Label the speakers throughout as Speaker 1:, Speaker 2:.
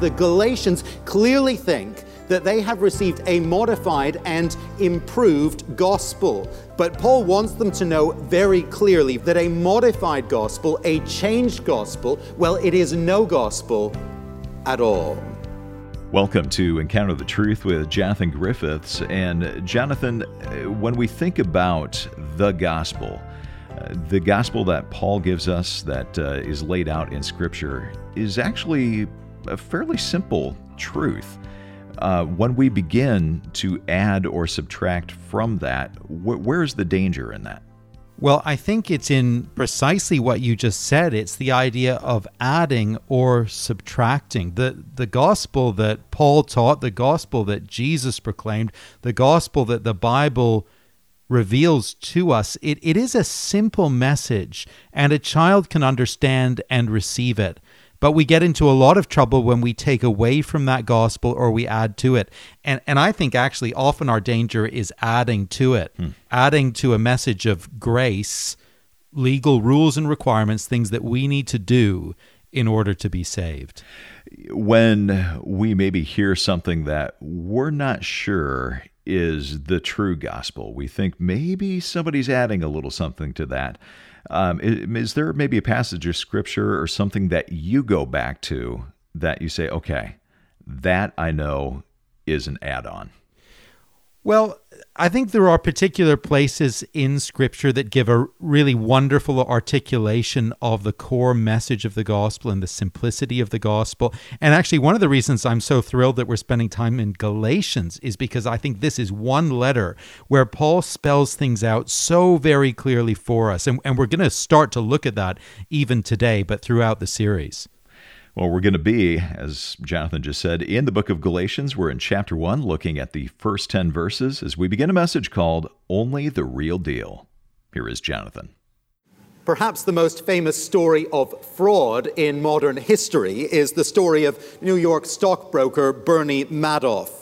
Speaker 1: The Galatians clearly think that they have received a modified and improved gospel. But Paul wants them to know very clearly that a modified gospel, a changed gospel, well, it is no gospel at all.
Speaker 2: Welcome to Encounter the Truth with Jonathan Griffiths. And Jonathan, when we think about the gospel, uh, the gospel that Paul gives us that uh, is laid out in Scripture is actually a fairly simple truth uh, when we begin to add or subtract from that, wh- where's the danger in that?
Speaker 3: Well, I think it's in precisely what you just said. It's the idea of adding or subtracting. The the gospel that Paul taught, the gospel that Jesus proclaimed, the gospel that the Bible reveals to us, it, it is a simple message and a child can understand and receive it. But we get into a lot of trouble when we take away from that gospel or we add to it. And and I think actually often our danger is adding to it, hmm. adding to a message of grace, legal rules and requirements, things that we need to do in order to be saved.
Speaker 2: When we maybe hear something that we're not sure is the true gospel, we think maybe somebody's adding a little something to that. Um, is, there maybe a passage of scripture or something that you go back to that you say, okay, that I know is an add on?
Speaker 3: Well, I think there are particular places in Scripture that give a really wonderful articulation of the core message of the gospel and the simplicity of the gospel. And actually, one of the reasons I'm so thrilled that we're spending time in Galatians is because I think this is one letter where Paul spells things out so very clearly for us. And, and we're going to start to look at that even today, but throughout the series.
Speaker 2: Well, we're going to be, as Jonathan just said, in the book of Galatians. We're in chapter 1, looking at the first 10 verses as we begin a message called Only the Real Deal. Here is Jonathan.
Speaker 1: Perhaps the most famous story of fraud in modern history is the story of New York stockbroker Bernie Madoff.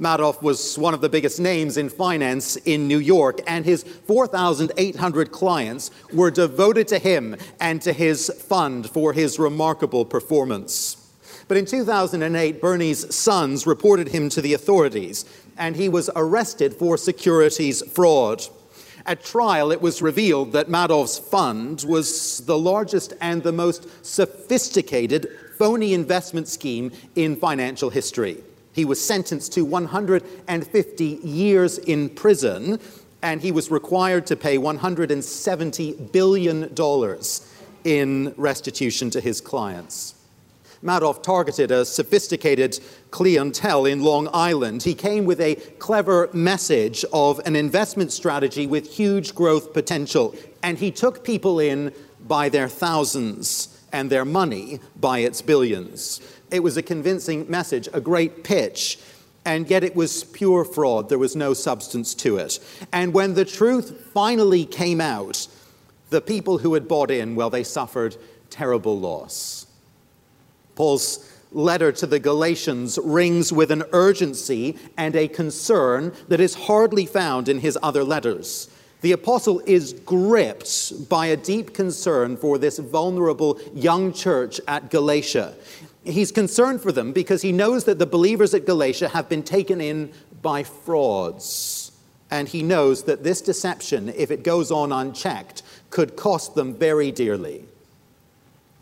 Speaker 1: Madoff was one of the biggest names in finance in New York, and his 4,800 clients were devoted to him and to his fund for his remarkable performance. But in 2008, Bernie's sons reported him to the authorities, and he was arrested for securities fraud. At trial, it was revealed that Madoff's fund was the largest and the most sophisticated phony investment scheme in financial history. He was sentenced to 150 years in prison, and he was required to pay $170 billion in restitution to his clients. Madoff targeted a sophisticated clientele in Long Island. He came with a clever message of an investment strategy with huge growth potential, and he took people in by their thousands and their money by its billions. It was a convincing message, a great pitch, and yet it was pure fraud. There was no substance to it. And when the truth finally came out, the people who had bought in, well, they suffered terrible loss. Paul's letter to the Galatians rings with an urgency and a concern that is hardly found in his other letters. The apostle is gripped by a deep concern for this vulnerable young church at Galatia. He's concerned for them because he knows that the believers at Galatia have been taken in by frauds. And he knows that this deception, if it goes on unchecked, could cost them very dearly.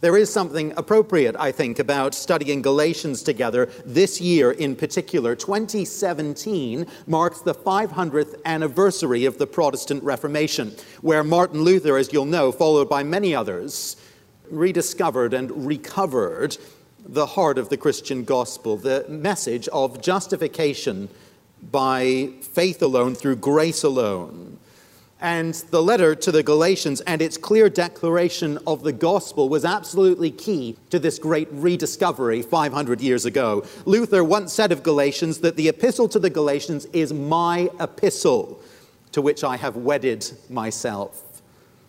Speaker 1: There is something appropriate, I think, about studying Galatians together this year in particular. 2017 marks the 500th anniversary of the Protestant Reformation, where Martin Luther, as you'll know, followed by many others, rediscovered and recovered the heart of the Christian gospel, the message of justification by faith alone, through grace alone. And the letter to the Galatians and its clear declaration of the gospel was absolutely key to this great rediscovery 500 years ago. Luther once said of Galatians that the epistle to the Galatians is my epistle to which I have wedded myself.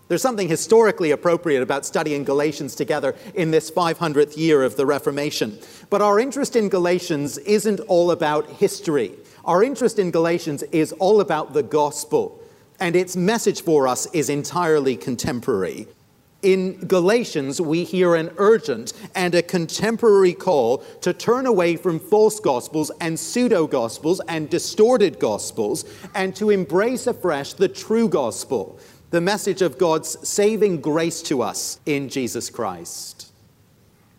Speaker 1: There's something historically appropriate about studying Galatians together in this 500th year of the Reformation. But our interest in Galatians isn't all about history. Our interest in Galatians is all about the gospel, and its message for us is entirely contemporary. In Galatians, we hear an urgent and a contemporary call to turn away from false gospels and pseudo gospels and distorted gospels and to embrace afresh the true gospel, the message of God's saving grace to us in Jesus Christ.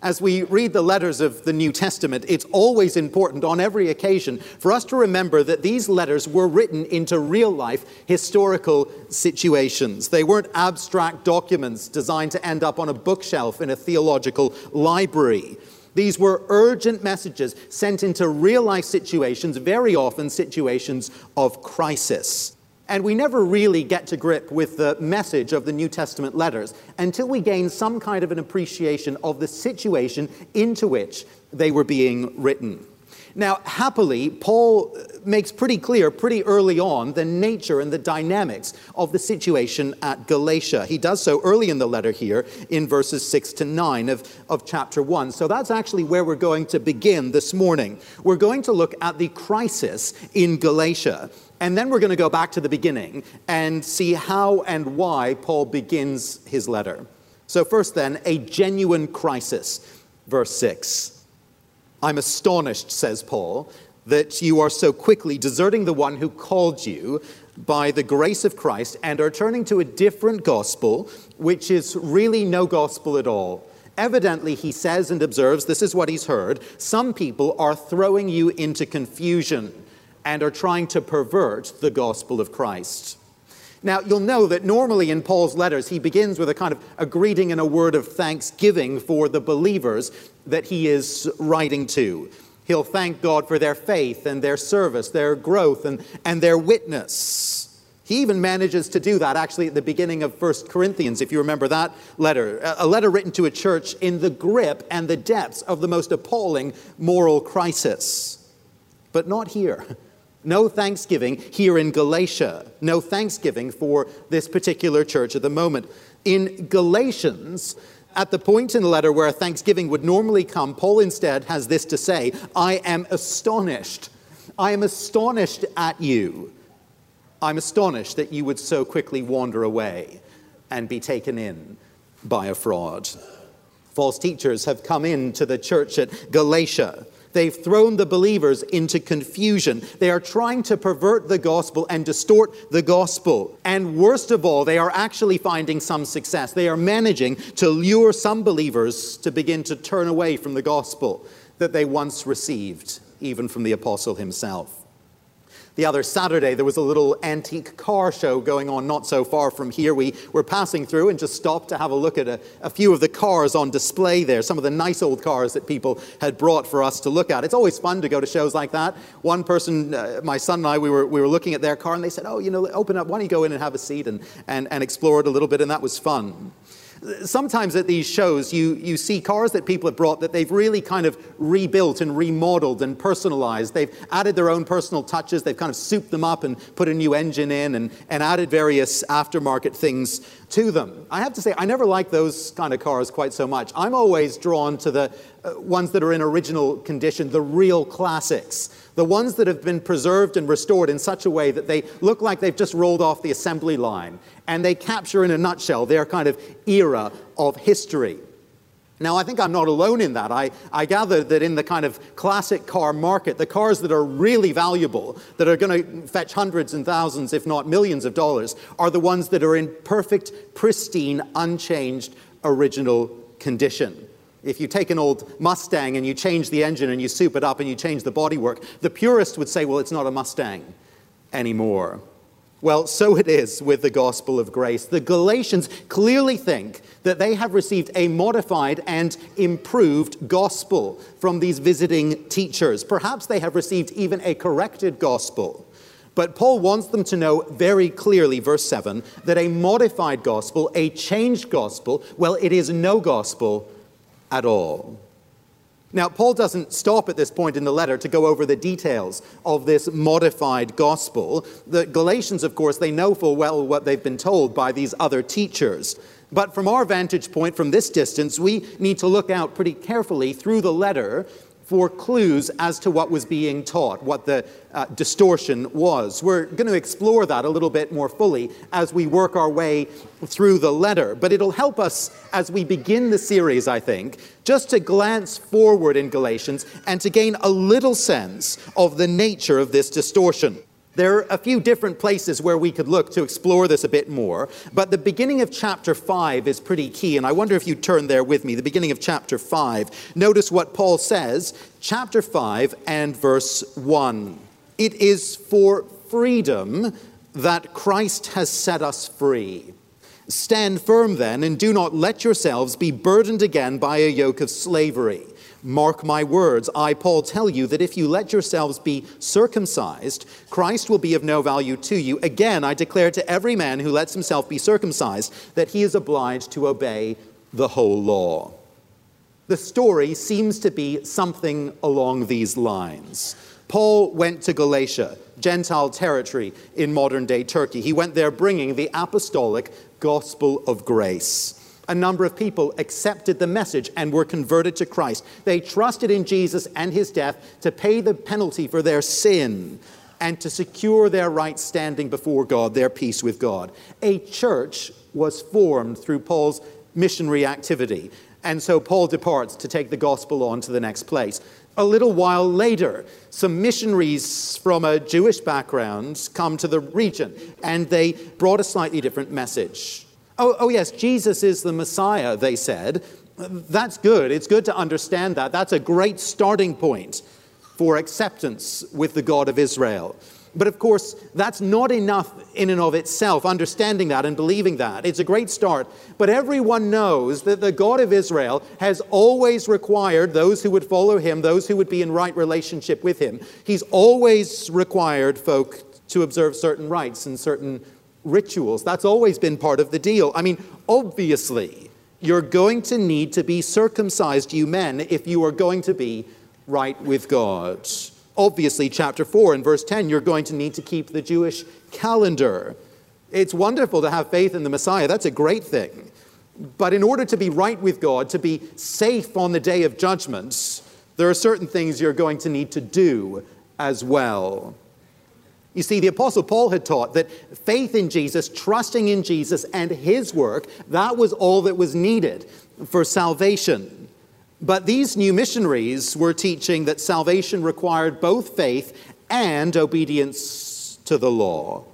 Speaker 1: As we read the letters of the New Testament, it's always important on every occasion for us to remember that these letters were written into real life historical situations. They weren't abstract documents designed to end up on a bookshelf in a theological library. These were urgent messages sent into real life situations, very often situations of crisis. And we never really get to grip with the message of the New Testament letters until we gain some kind of an appreciation of the situation into which they were being written. Now, happily, Paul uh, makes pretty clear pretty early on the nature and the dynamics of the situation at Galatia. He does so early in the letter here in verses 6 to 9 of, of chapter 1. So that's actually where we're going to begin this morning. We're going to look at the crisis in Galatia and then we're going to go back to the beginning and see how and why Paul begins his letter. So, first, then, a genuine crisis. Verse 6. I'm astonished, says Paul, that you are so quickly deserting the one who called you by the grace of Christ and are turning to a different gospel, which is really no gospel at all. Evidently, he says and observes, this is what he's heard some people are throwing you into confusion and are trying to pervert the gospel of Christ. Now, you'll know that normally in Paul's letters, he begins with a kind of a greeting and a word of thanksgiving for the believers that he is writing to. He'll thank God for their faith and their service, their growth, and, and their witness. He even manages to do that actually at the beginning of 1 Corinthians, if you remember that letter, a letter written to a church in the grip and the depths of the most appalling moral crisis. But not here. No thanksgiving here in Galatia. No thanksgiving for this particular church at the moment. In Galatians, at the point in the letter where thanksgiving would normally come, Paul instead has this to say I am astonished. I am astonished at you. I'm astonished that you would so quickly wander away and be taken in by a fraud. False teachers have come into the church at Galatia They've thrown the believers into confusion. They are trying to pervert the gospel and distort the gospel. And worst of all, they are actually finding some success. They are managing to lure some believers to begin to turn away from the gospel that they once received, even from the apostle himself. The other Saturday, there was a little antique car show going on not so far from here. We were passing through and just stopped to have a look at a, a, few of the cars on display there, some of the nice old cars that people had brought for us to look at. It's always fun to go to shows like that. One person, uh, my son and I, we were, we were looking at their car and they said, Oh, you know, open up, why don't you go in and have a seat and, and, and explore it a little bit? And that was fun. Sometimes at these shows, you, you see cars that people have brought that they've really kind of rebuilt and remodeled and personalized. They've added their own personal touches. They've kind of souped them up and put a new engine in and, and added various aftermarket things to them. I have to say, I never like those kind of cars quite so much. I'm always drawn to the Uh, ones that are in original condition, the real classics, the ones that have been preserved and restored in such a way that they look like they've just rolled off the assembly line. And they capture, in a nutshell, their kind of era of history. Now, I think I'm not alone in that. I, I gather that in the kind of classic car market, the cars that are really valuable, that are going to fetch hundreds and thousands, if not millions of dollars, are the ones that are in perfect, pristine, unchanged, original condition. If you take an old Mustang and you change the engine and you soup it up and you change the bodywork, the purist would say, well, it's not a Mustang anymore. Well, so it is with the gospel of grace. The Galatians clearly think that they have received a modified and improved gospel from these visiting teachers. Perhaps they have received even a corrected gospel. But Paul wants them to know very clearly, verse 7, that a modified gospel, a changed gospel, well, it is no gospel at all. Now, Paul doesn't stop at this point in the letter to go over the details of this modified gospel. The Galatians, of course, they know full well what they've been told by these other teachers. But from our vantage point, from this distance, we need to look out pretty carefully through the letter for clues as to what was being taught, what the uh, distortion was. We're going to explore that a little bit more fully as we work our way through the letter, but it'll help us as we begin the series, I think, just to glance forward in Galatians and to gain a little sense of the nature of this distortion. There are a few different places where we could look to explore this a bit more, but the beginning of chapter 5 is pretty key, and I wonder if you turn there with me. The beginning of chapter 5. Notice what Paul says, chapter 5 and verse 1. It is for freedom that Christ has set us free. Stand firm then, and do not let yourselves be burdened again by a yoke of slavery. Mark my words, I, Paul, tell you that if you let yourselves be circumcised, Christ will be of no value to you. Again, I declare to every man who lets himself be circumcised that he is obliged to obey the whole law. The story seems to be something along these lines. Paul went to Galatia, Gentile territory in modern day Turkey. He went there bringing the apostolic gospel of grace a number of people accepted the message and were converted to Christ. They trusted in Jesus and his death to pay the penalty for their sin and to secure their right standing before God, their peace with God. A church was formed through Paul's missionary activity. And so Paul departs to take the gospel on to the next place. A little while later, some missionaries from a Jewish background come to the region and they brought a slightly different message. Oh, oh, yes, Jesus is the Messiah, they said. That's good. It's good to understand that. That's a great starting point for acceptance with the God of Israel. But of course, that's not enough in and of itself, understanding that and believing that. It's a great start. But everyone knows that the God of Israel has always required those who would follow him, those who would be in right relationship with him, he's always required folk to observe certain rites and certain rituals. That's always been part of the deal. I mean, obviously, you're going to need to be circumcised, you men, if you are going to be right with God. Obviously, chapter 4 and verse 10, you're going to need to keep the Jewish calendar. It's wonderful to have faith in the Messiah. That's a great thing. But in order to be right with God, to be safe on the day of judgment, there are certain things you're going to need to do as well. You see, the Apostle Paul had taught that faith in Jesus, trusting in Jesus and his work, that was all that was needed for salvation. But these new missionaries were teaching that salvation required both faith and obedience to the law.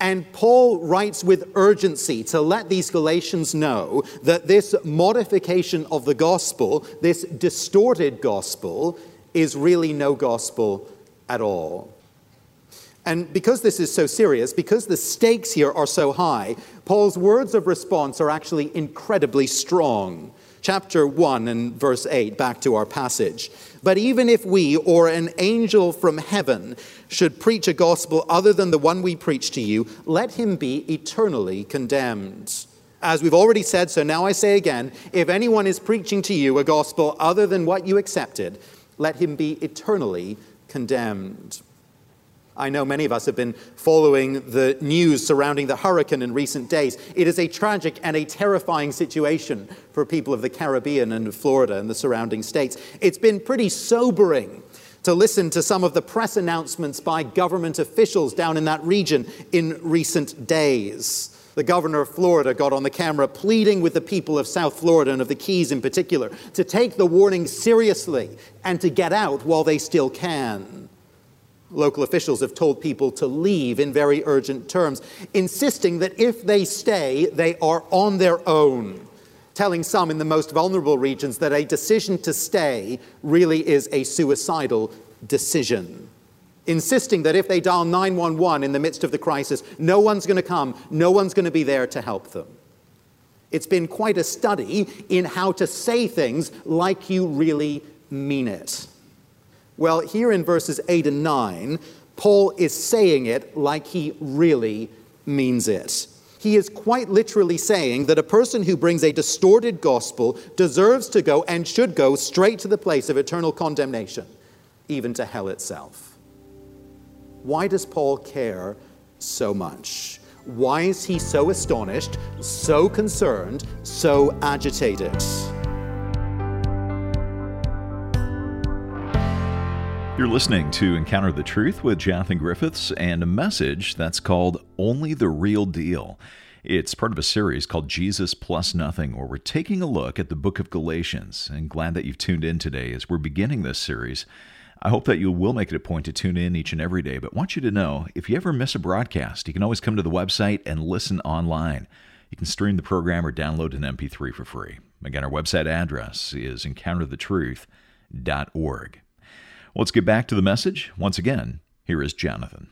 Speaker 1: And Paul writes with urgency to let these Galatians know that this modification of the gospel, this distorted gospel, is really no gospel at all. And because this is so serious, because the stakes here are so high, Paul's words of response are actually incredibly strong. Chapter 1 and verse 8, back to our passage. But even if we or an angel from heaven should preach a gospel other than the one we preach to you, let him be eternally condemned. As we've already said, so now I say again if anyone is preaching to you a gospel other than what you accepted, let him be eternally condemned. I know many of us have been following the news surrounding the hurricane in recent days. It is a tragic and a terrifying situation for people of the Caribbean and Florida and the surrounding states. It's been pretty sobering to listen to some of the press announcements by government officials down in that region in recent days. The governor of Florida got on the camera pleading with the people of South Florida and of the Keys in particular to take the warning seriously and to get out while they still can. Local officials have told people to leave in very urgent terms, insisting that if they stay, they are on their own. Telling some in the most vulnerable regions that a decision to stay really is a suicidal decision. Insisting that if they dial 911 in the midst of the crisis, no one's going to come, no one's going to be there to help them. It's been quite a study in how to say things like you really mean it. Well, here in verses 8 and 9, Paul is saying it like he really means it. He is quite literally saying that a person who brings a distorted gospel deserves to go and should go straight to the place of eternal condemnation, even to hell itself. Why does Paul care so much? Why is he so astonished, so concerned, so agitated?
Speaker 2: You're listening to Encounter the Truth with Jonathan Griffiths and a message that's called Only the Real Deal. It's part of a series called Jesus Plus Nothing, where we're taking a look at the book of Galatians. And glad that you've tuned in today as we're beginning this series. I hope that you will make it a point to tune in each and every day, but want you to know if you ever miss a broadcast, you can always come to the website and listen online. You can stream the program or download an MP3 for free. Again, our website address is encounterthetruth.org. Let's get back to the message. Once again, here is Jonathan.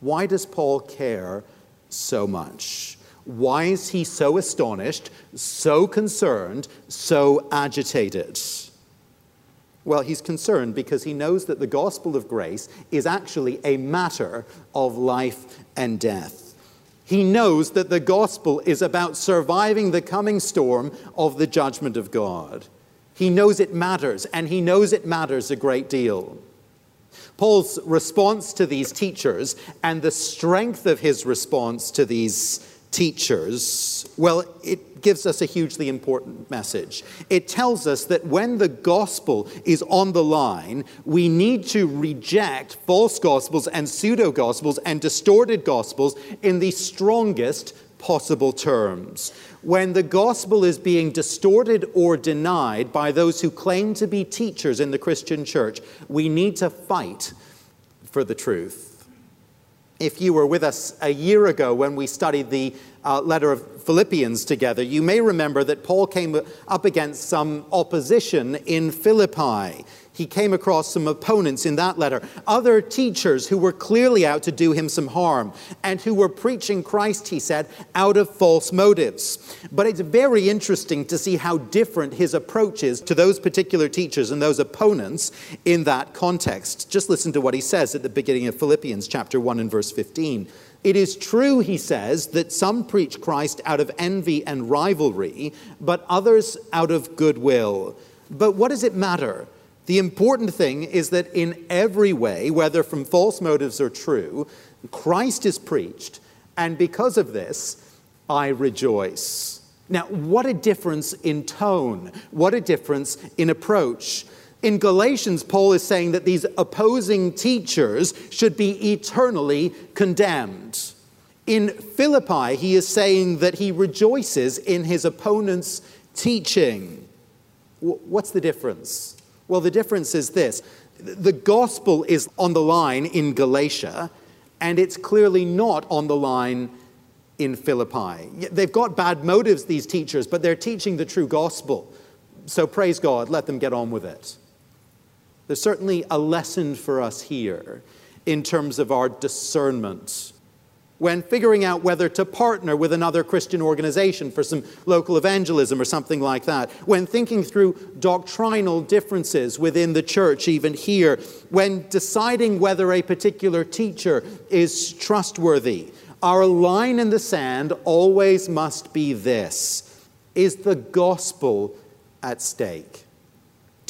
Speaker 1: Why does Paul care so much? Why is he so astonished, so concerned, so agitated? Well, he's concerned because he knows that the gospel of grace is actually a matter of life and death. He knows that the gospel is about surviving the coming storm of the judgment of God. He knows it matters, and he knows it matters a great deal. Paul's response to these teachers and the strength of his response to these teachers, well, it gives us a hugely important message. It tells us that when the gospel is on the line, we need to reject false gospels and pseudo gospels and distorted gospels in the strongest possible terms. When the gospel is being distorted or denied by those who claim to be teachers in the Christian church, we need to fight for the truth. If you were with us a year ago when we studied the uh, letter of Philippians together, you may remember that Paul came up against some opposition in Philippi he came across some opponents in that letter, other teachers who were clearly out to do him some harm and who were preaching Christ, he said, out of false motives. But it's very interesting to see how different his approach is to those particular teachers and those opponents in that context. Just listen to what he says at the beginning of Philippians chapter 1 and verse 15. It is true, he says, that some preach Christ out of envy and rivalry, but others out of goodwill. But what does it matter? The important thing is that in every way, whether from false motives or true, Christ is preached, and because of this, I rejoice. Now, what a difference in tone, what a difference in approach. In Galatians, Paul is saying that these opposing teachers should be eternally condemned. In Philippi, he is saying that he rejoices in his opponent's teaching. What's the difference? Well, the difference is this the gospel is on the line in Galatia, and it's clearly not on the line in Philippi. They've got bad motives, these teachers, but they're teaching the true gospel. So praise God, let them get on with it. There's certainly a lesson for us here in terms of our discernment when figuring out whether to partner with another Christian organization for some local evangelism or something like that, when thinking through doctrinal differences within the church, even here, when deciding whether a particular teacher is trustworthy, our line in the sand always must be this Is the gospel at stake?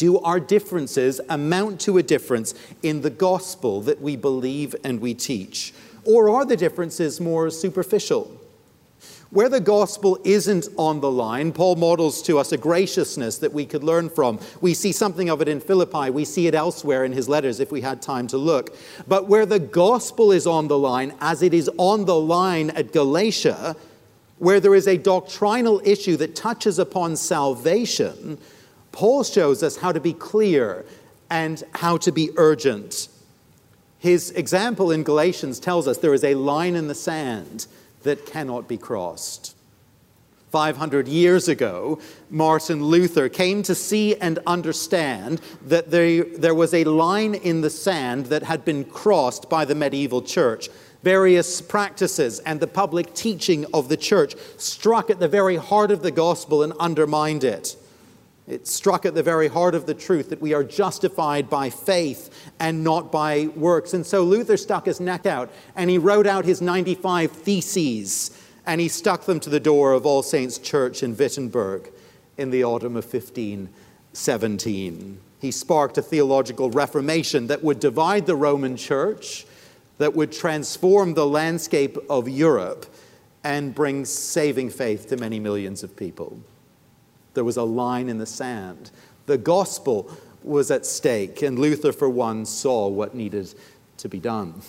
Speaker 1: Do our differences amount to a difference in the gospel that we believe and we teach? Or are the differences more superficial? Where the gospel isn't on the line, Paul models to us a graciousness that we could learn from. We see something of it in Philippi. We see it elsewhere in his letters if we had time to look. But where the gospel is on the line, as it is on the line at Galatia, where there is a doctrinal issue that touches upon salvation, Paul shows us how to be clear and how to be urgent. His example in Galatians tells us there is a line in the sand that cannot be crossed. 500 years ago, Martin Luther came to see and understand that there, there was a line in the sand that had been crossed by the medieval church. Various practices and the public teaching of the church struck at the very heart of the gospel and undermined it. It struck at the very heart of the truth that we are justified by faith and not by works. And so Luther stuck his neck out and he wrote out his 95 theses and he stuck them to the door of All Saints Church in Wittenberg in the autumn of 1517. He sparked a theological reformation that would divide the Roman Church, that would transform the landscape of Europe, and bring saving faith to many millions of people. There was a line in the sand. The gospel was at stake, and Luther, for one, saw what needed to be done.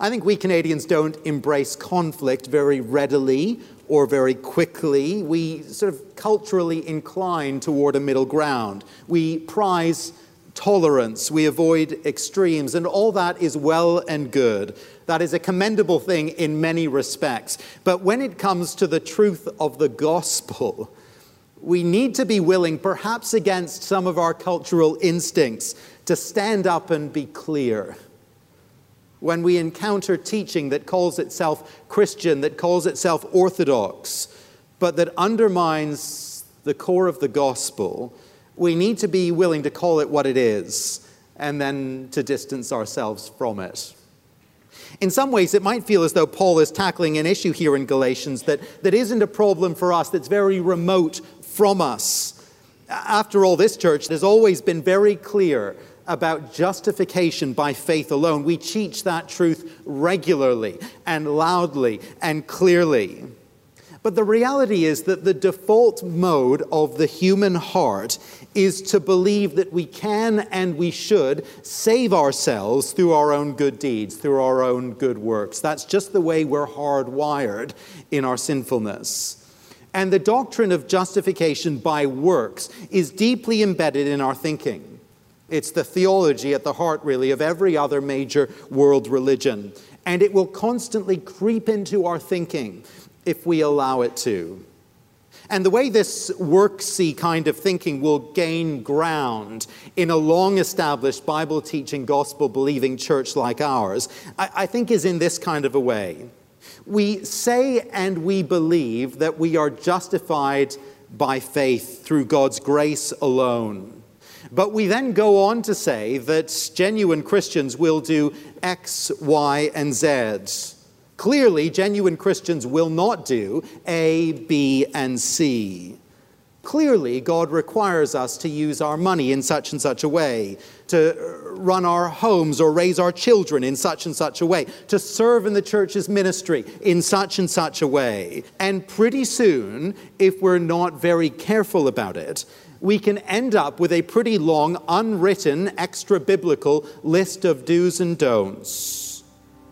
Speaker 1: I think we Canadians don't embrace conflict very readily or very quickly. We sort of culturally incline toward a middle ground. We prize tolerance, we avoid extremes, and all that is well and good. That is a commendable thing in many respects. But when it comes to the truth of the gospel, we need to be willing, perhaps against some of our cultural instincts, to stand up and be clear. When we encounter teaching that calls itself Christian, that calls itself orthodox, but that undermines the core of the gospel, we need to be willing to call it what it is and then to distance ourselves from it. In some ways, it might feel as though Paul is tackling an issue here in Galatians that, that isn't a problem for us, that's very remote from us. After all, this church has always been very clear about justification by faith alone. We teach that truth regularly and loudly and clearly. But the reality is that the default mode of the human heart is to believe that we can and we should save ourselves through our own good deeds, through our own good works. That's just the way we're hardwired in our sinfulness. And the doctrine of justification by works is deeply embedded in our thinking. It's the theology at the heart, really, of every other major world religion. And it will constantly creep into our thinking if we allow it to. And the way this worksy kind of thinking will gain ground in a long established Bible teaching, gospel believing church like ours, I, I, think is in this kind of a way. We say and we believe that we are justified by faith through God's grace alone. But we then go on to say that genuine Christians will do X, Y, and Z Clearly, genuine Christians will not do A, B, and C. Clearly, God requires us to use our money in such and such a way, to run our homes or raise our children in such and such a way, to serve in the church's ministry in such and such a way. And pretty soon, if we're not very careful about it, we can end up with a pretty long, unwritten, extra biblical list of do's and don'ts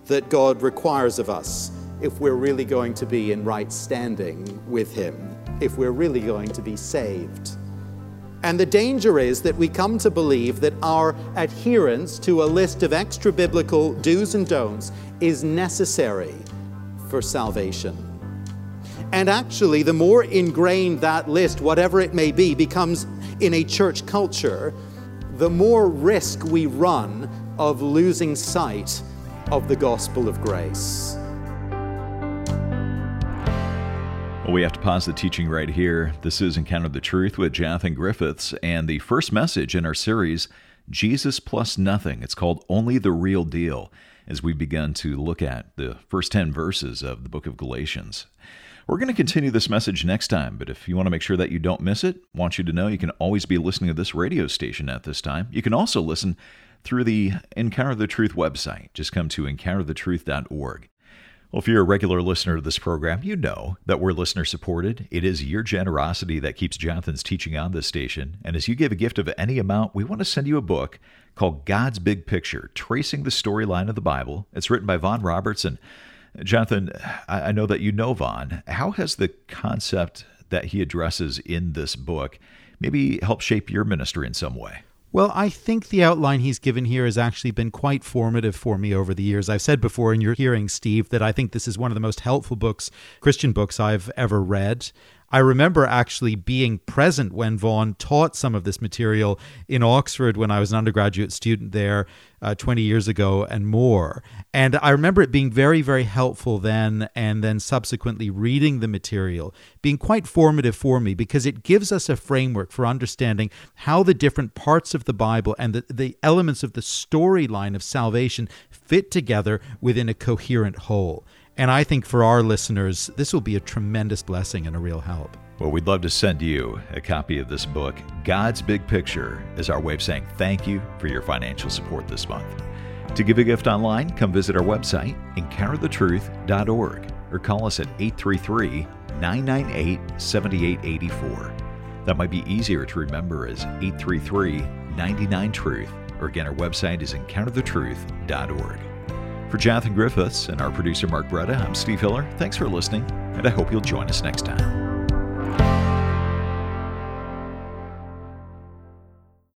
Speaker 1: that God requires of us if we're really going to be in right standing with Him, if we're really going to be saved. And the danger is that we come to believe that our adherence to a list of extra biblical do's and don'ts is necessary for salvation. And actually, the more ingrained that list, whatever it may be, becomes in a church culture, the more risk we run of losing sight of the gospel of grace.
Speaker 2: Well, we have to pause the teaching right here. This is Encounter the Truth with Jonathan Griffiths, and the first message in our series, Jesus Plus Nothing. It's called Only the Real Deal, as we begin to look at the first 10 verses of the book of Galatians. We're going to continue this message next time, but if you want to make sure that you don't miss it, I want you to know you can always be listening to this radio station at this time. You can also listen through the Encounter the Truth website. Just come to encounterthetruth.org. Well, if you're a regular listener to this program, you know that we're listener supported. It is your generosity that keeps Jonathan's teaching on this station. And as you give a gift of any amount, we want to send you a book called God's Big Picture Tracing the Storyline of the Bible. It's written by Vaughan Robertson. Jonathan, I know that you know Vaughan. How has the concept that he addresses in this book maybe helped shape your ministry in some way?
Speaker 3: Well, I think the outline he's given here has actually been quite formative for me over the years. I've said before in your hearing, Steve, that I think this is one of the most helpful books, Christian books I've ever read. I remember actually being present when Vaughan taught some of this material in Oxford when I was an undergraduate student there uh, 20 years ago and more. And I remember it being very, very helpful then, and then subsequently reading the material being quite formative for me because it gives us a framework for understanding how the different parts of the Bible and the, the elements of the storyline of salvation fit together within a coherent whole. And I think for our listeners, this will be a tremendous blessing and a real help.
Speaker 2: Well, we'd love to send you a copy of this book. God's Big Picture is our way of saying thank you for your financial support this month. To give a gift online, come visit our website, encounterthetruth.org, or call us at 833 998 7884. That might be easier to remember as 833 99 Truth, or again, our website is encounterthetruth.org. For Jonathan Griffiths and our producer Mark Bretta, I'm Steve Hiller. Thanks for listening, and I hope you'll join us next time.